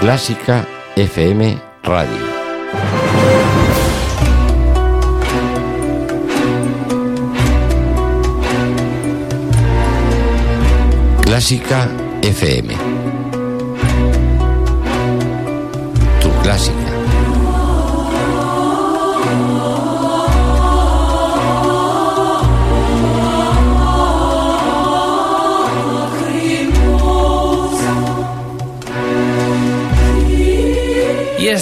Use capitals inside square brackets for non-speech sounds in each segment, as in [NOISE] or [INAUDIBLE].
Clásica FM Radio. Clásica FM. Tu clásica.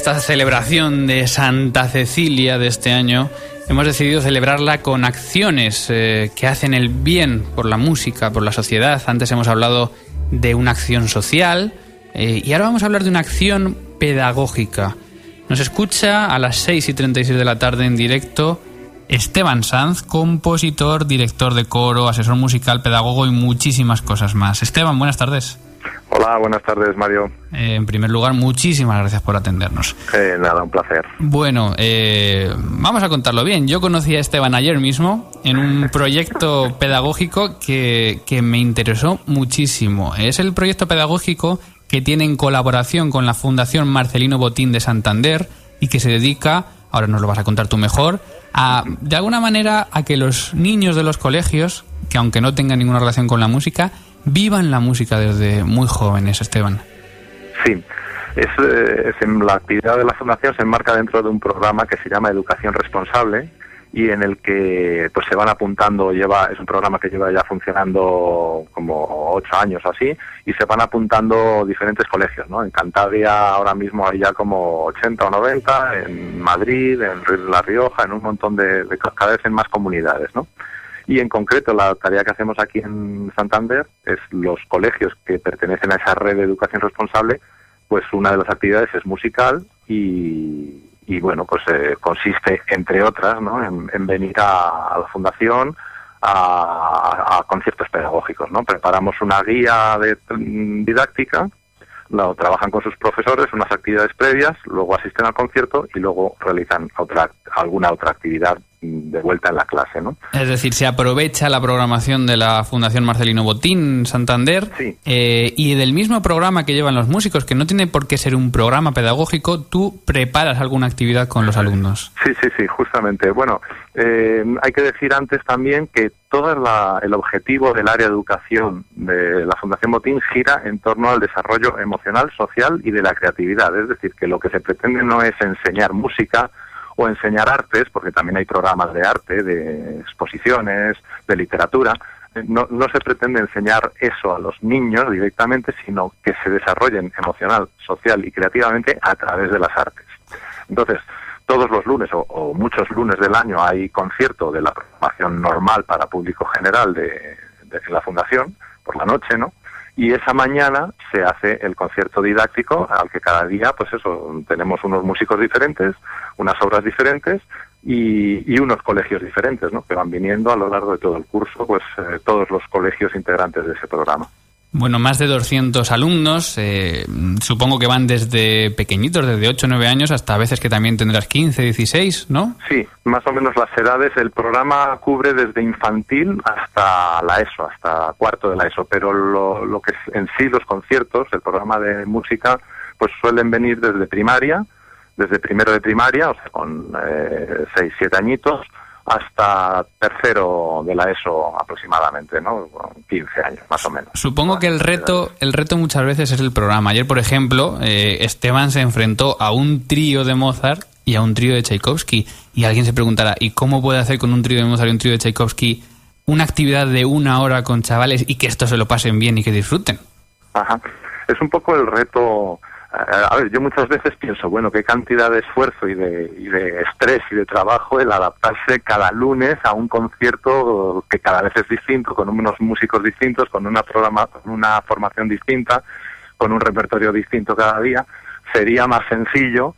Esta celebración de Santa Cecilia de este año hemos decidido celebrarla con acciones eh, que hacen el bien por la música, por la sociedad. Antes hemos hablado de una acción social eh, y ahora vamos a hablar de una acción pedagógica. Nos escucha a las 6 y 36 de la tarde en directo Esteban Sanz, compositor, director de coro, asesor musical, pedagogo y muchísimas cosas más. Esteban, buenas tardes. Hola, buenas tardes, Mario. Eh, en primer lugar, muchísimas gracias por atendernos. Eh, nada, un placer. Bueno, eh, vamos a contarlo bien. Yo conocí a Esteban ayer mismo en un [LAUGHS] proyecto pedagógico que, que me interesó muchísimo. Es el proyecto pedagógico que tiene en colaboración con la Fundación Marcelino Botín de Santander y que se dedica, ahora nos lo vas a contar tú mejor, a, de alguna manera, a que los niños de los colegios, que aunque no tengan ninguna relación con la música, vivan la música desde muy jóvenes, Esteban. Sí, es, eh, es en la actividad de la Fundación se enmarca dentro de un programa que se llama Educación Responsable y en el que pues se van apuntando, lleva es un programa que lleva ya funcionando como ocho años así, y se van apuntando diferentes colegios, ¿no? En Cantabria ahora mismo hay ya como 80 o 90, en Madrid, en La Rioja, en un montón de, de cada vez en más comunidades, ¿no? Y en concreto la tarea que hacemos aquí en Santander es los colegios que pertenecen a esa red de educación responsable, pues una de las actividades es musical y, y bueno, pues eh, consiste, entre otras, ¿no? en, en venir a, la fundación a, conciertos pedagógicos. ¿no? Preparamos una guía de, didáctica, lo trabajan con sus profesores, unas actividades previas, luego asisten al concierto y luego realizan otra, alguna otra actividad de vuelta en la clase, ¿no? Es decir, se aprovecha la programación de la Fundación Marcelino Botín Santander sí. eh, y del mismo programa que llevan los músicos, que no tiene por qué ser un programa pedagógico, tú preparas alguna actividad con los alumnos. Sí, sí, sí, justamente. Bueno, eh, hay que decir antes también que todo la, el objetivo del área de educación de la Fundación Botín gira en torno al desarrollo emocional, social y de la creatividad. Es decir, que lo que se pretende no es enseñar música, o enseñar artes, porque también hay programas de arte, de exposiciones, de literatura. No, no se pretende enseñar eso a los niños directamente, sino que se desarrollen emocional, social y creativamente a través de las artes. Entonces, todos los lunes o, o muchos lunes del año hay concierto de la programación normal para público general de, de la fundación por la noche, ¿no? Y esa mañana se hace el concierto didáctico al que cada día pues eso tenemos unos músicos diferentes unas obras diferentes y, unos colegios diferentes ¿no? que van viniendo a lo largo de todo el curso pues eh, todos los colegios integrantes de ese programa bueno, más de 200 alumnos, eh, supongo que van desde pequeñitos, desde 8 o 9 años, hasta a veces que también tendrás 15, 16, ¿no? Sí, más o menos las edades. El programa cubre desde infantil hasta la ESO, hasta cuarto de la ESO, pero lo, lo que es en sí los conciertos, el programa de música, pues suelen venir desde primaria, desde primero de primaria, o sea, con eh, 6, 7 añitos, hasta tercero de la ESO aproximadamente, ¿no? 15 años más o menos. Supongo que el reto, el reto muchas veces es el programa. Ayer, por ejemplo, eh, Esteban se enfrentó a un trío de Mozart y a un trío de Tchaikovsky. Y alguien se preguntará, ¿y cómo puede hacer con un trío de Mozart y un trío de Tchaikovsky una actividad de una hora con chavales y que esto se lo pasen bien y que disfruten? Ajá. Es un poco el reto a ver, yo muchas veces pienso, bueno, qué cantidad de esfuerzo y de, y de estrés y de trabajo el adaptarse cada lunes a un concierto que cada vez es distinto, con unos músicos distintos, con una programa, con una formación distinta, con un repertorio distinto cada día. Sería más sencillo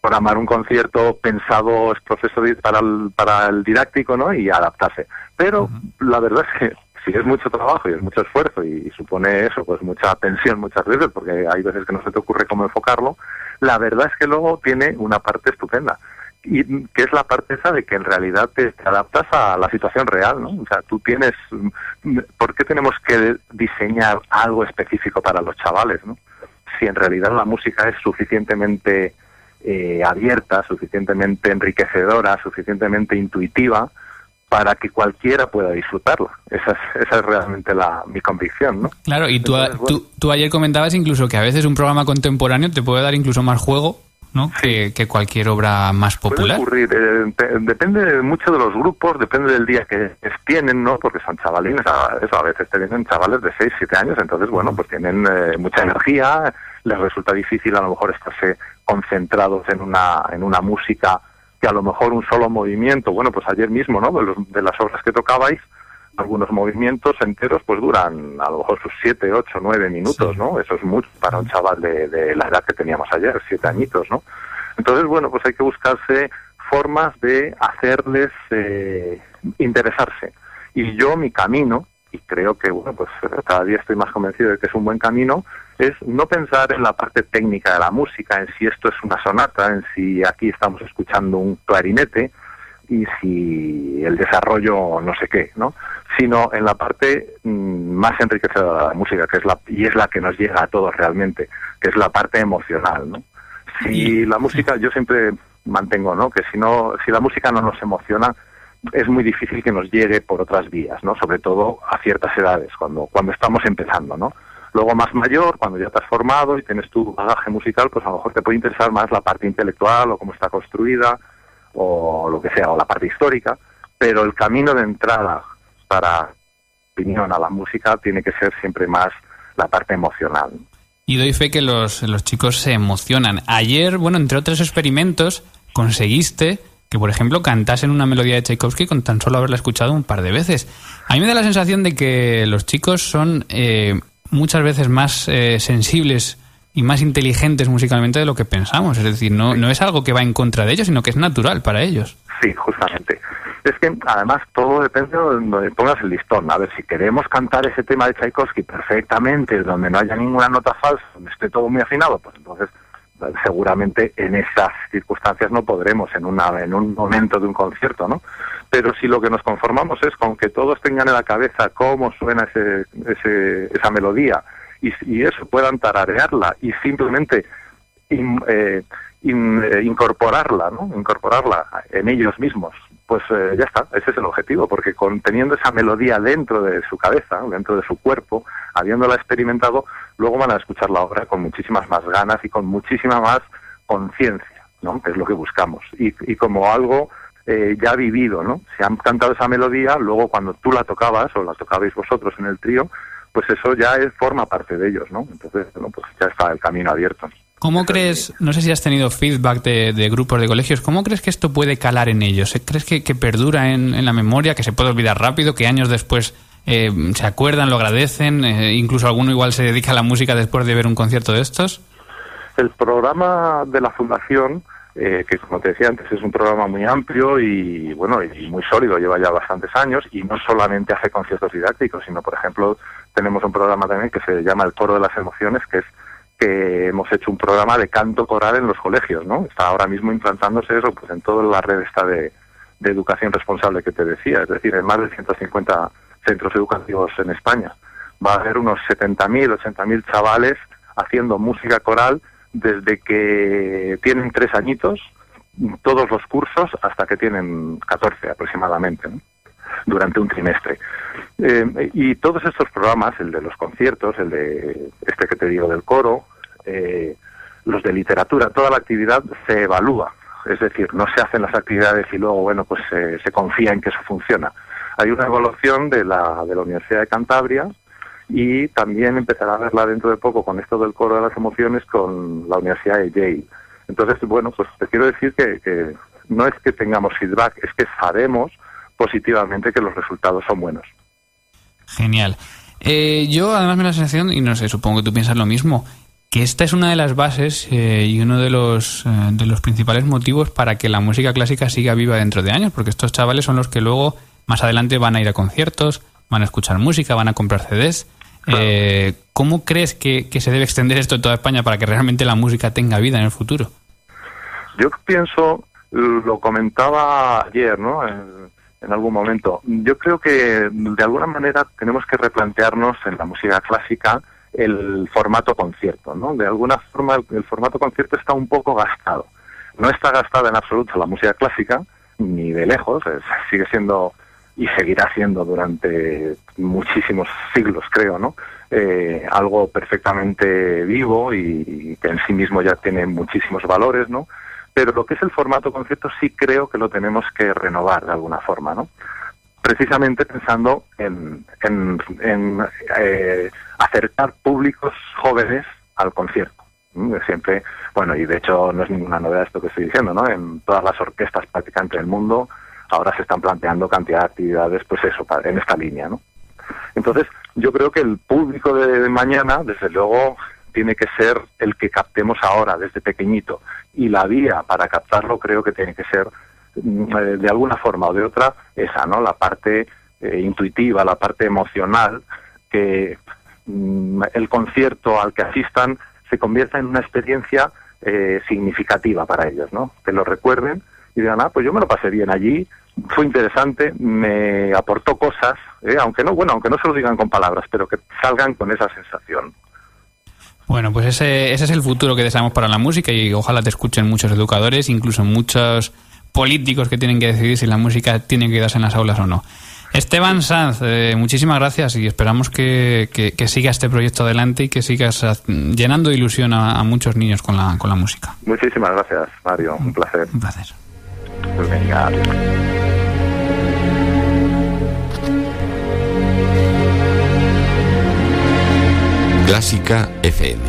programar un concierto pensado es proceso para el, para el didáctico, ¿no? Y adaptarse. Pero uh -huh. la verdad es que sí es mucho trabajo y es mucho esfuerzo y, supone eso, pues mucha tensión muchas veces, porque hay veces que no se te ocurre cómo enfocarlo, la verdad es que luego tiene una parte estupenda. Y que es la parte esa de que en realidad te, adaptas a la situación real, ¿no? O sea, tú tienes, ¿por qué tenemos que diseñar algo específico para los chavales, no? si en realidad la música es suficientemente eh, abierta, suficientemente enriquecedora, suficientemente intuitiva para que cualquiera pueda disfrutarla. Esa es, esa es realmente la, mi convicción, ¿no? Claro, y tú, tú, tú ayer comentabas incluso que a veces un programa contemporáneo te puede dar incluso más juego ¿no? Que, cualquier obra más popular. Puede ocurrir, eh, depende mucho de los grupos, depende del día que tienen, ¿no? Porque son chavalines, a, eso, a veces te vienen chavales de 6, 7 años, entonces, bueno, pues tienen eh, mucha energía, les resulta difícil a lo mejor estarse concentrados en una, en una música que a lo mejor un solo movimiento, bueno, pues ayer mismo, ¿no? De, de las obras que tocabais, algunos movimientos enteros pues duran a lo mejor sus 7, 8, 9 minutos, ¿no? Eso es mucho para un chaval de, de, la edad que teníamos ayer, 7 añitos, ¿no? Entonces, bueno, pues hay que buscarse formas de hacerles eh, interesarse. Y yo mi camino, y creo que, bueno, pues cada día estoy más convencido de que es un buen camino, es no pensar en la parte técnica de la música, en si esto es una sonata, en si aquí estamos escuchando un clarinete y si el desarrollo no sé qué, ¿no? Sino en la parte mm, más enriquecedora de la música, que es la y es la que nos llega a todos realmente, que es la parte emocional, ¿no? Si la música, yo siempre mantengo, ¿no? Que si no, si la música no nos emociona, es muy difícil que nos llegue por otras vías, ¿no? Sobre todo a ciertas edades, cuando cuando estamos empezando, ¿no? Luego más mayor, cuando ya te has formado y tienes tu bagaje musical, pues a lo mejor te puede interesar más la parte intelectual o cómo está construida o lo que sea, o la parte histórica, pero el camino de entrada para opinión a la música tiene que ser siempre más la parte emocional. Y doy fe que los, los chicos se emocionan. Ayer, bueno, entre otros experimentos, conseguiste que, por ejemplo, cantasen una melodía de Tchaikovsky con tan solo haberla escuchado un par de veces. A mí me da la sensación de que los chicos son eh, muchas veces más eh, sensibles y más inteligentes musicalmente de lo que pensamos. Es decir, no, no es algo que va en contra de ellos, sino que es natural para ellos. Sí, justamente. Es que además todo depende de donde pongas el listón. A ver, si queremos cantar ese tema de Tchaikovsky perfectamente, donde no haya ninguna nota falsa, donde esté todo muy afinado, pues entonces seguramente en esas circunstancias no podremos en una en un momento de un concierto, ¿no? Pero si lo que nos conformamos es con que todos tengan en la cabeza cómo suena ese, ese esa melodía y, eso puedan tararearla y simplemente eh, eh, incorporarla, ¿no? Incorporarla en ellos mismos. Pues eh, ya está, ese es el objetivo, porque conteniendo esa melodía dentro de su cabeza, dentro de su cuerpo, habiéndola experimentado, luego van a escuchar la obra con muchísimas más ganas y con muchísima más conciencia, ¿no? Que es lo que buscamos. Y, y como algo eh, ya vivido, ¿no? Si han cantado esa melodía, luego cuando tú la tocabas o la tocabais vosotros en el trío, pues eso ya es, forma parte de ellos, ¿no? Entonces, bueno, pues ya está el camino abierto. ¿Cómo crees, no sé si has tenido feedback de, grupos de colegios, ¿cómo crees que esto puede calar en ellos? ¿Crees que, perdura en, la memoria, que se puede olvidar rápido, que años después eh, se acuerdan, lo agradecen, eh, incluso alguno igual se dedica a la música después de ver un concierto de estos? El programa de la Fundación, eh, que como te decía antes es un programa muy amplio y bueno y muy sólido, lleva ya bastantes años y no solamente hace conciertos didácticos, sino por ejemplo tenemos un programa también que se llama El Coro de las Emociones, que es que hemos hecho un programa de canto coral en los colegios, ¿no? Está ahora mismo implantándose eso pues en toda la red esta de, educación responsable que te decía, es decir, en más de 150 centros educativos en España. Va a haber unos 70.000, 80.000 chavales haciendo música coral desde que tienen tres añitos, todos los cursos, hasta que tienen 14 aproximadamente, durante un trimestre. Eh, y todos estos programas, el de los conciertos, el de este que te digo del coro, eh, los de literatura, toda la actividad se evalúa. Es decir, no se hacen las actividades y luego, bueno, pues se confía en que eso funciona. Hay una evaluación de la, de la Universidad de Cantabria y también empezará a verla dentro de poco con esto del coro de las emociones con la Universidad de Yale. Entonces, bueno, pues te quiero decir que, que no es que tengamos feedback, es que sabemos positivamente que los resultados son buenos. Genial. Eh, yo además me da la sensación, y no sé, supongo que tú piensas lo mismo, que esta es una de las bases eh, y uno de los, eh, de los principales motivos para que la música clásica siga viva dentro de años, porque estos chavales son los que luego, más adelante, van a ir a conciertos, van a escuchar música, van a comprar CDs. ¿Cómo crees que, que, se debe extender esto en toda España para que realmente la música tenga vida en el futuro? Yo pienso, lo comentaba ayer, ¿no? en algún momento. Yo creo que de alguna manera tenemos que replantearnos en la música clásica el formato concierto, ¿no? De alguna forma el, formato concierto está un poco gastado. No está gastada en absoluto la música clásica, ni de lejos, sigue siendo y seguirá siendo durante muchísimos siglos, creo, ¿no? Eh, algo perfectamente vivo y, que en sí mismo ya tiene muchísimos valores, ¿no? Pero lo que es el formato concierto sí creo que lo tenemos que renovar de alguna forma, ¿no? Precisamente pensando en, en, eh, acercar públicos jóvenes al concierto. Siempre, bueno, y de hecho no es ninguna novedad esto que estoy diciendo, ¿no? En todas las orquestas prácticamente del mundo ahora se están planteando cantidad de actividades, pues eso, en esta línea, ¿no? Entonces, yo creo que el público de, mañana, desde luego, tiene que ser el que captemos ahora desde pequeñito. Y la vía para captarlo creo que tiene que ser, mm, eh, de alguna forma o de otra, esa, ¿no? La parte eh, intuitiva, la parte emocional, que mm, el concierto al que asistan se convierta en una experiencia eh, significativa para ellos, ¿no? Que lo recuerden y digan, ah, pues yo me lo pasé bien allí, fue interesante, me aportó cosas, ¿eh? aunque no, bueno, aunque no se lo digan con palabras, pero que salgan con esa sensación. Bueno, pues ese, ese es el futuro que deseamos para la música y ojalá te escuchen muchos educadores, incluso muchos políticos que tienen que decidir si la música tiene que quedarse en las aulas o no. Esteban Sanz, eh, muchísimas gracias y esperamos que, que, siga este proyecto adelante y que sigas llenando de ilusión a, muchos niños con la, con la música. Muchísimas gracias, Mario. Un placer. Un placer. Venga. Clásica FM.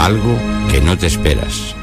Algo que no te esperas.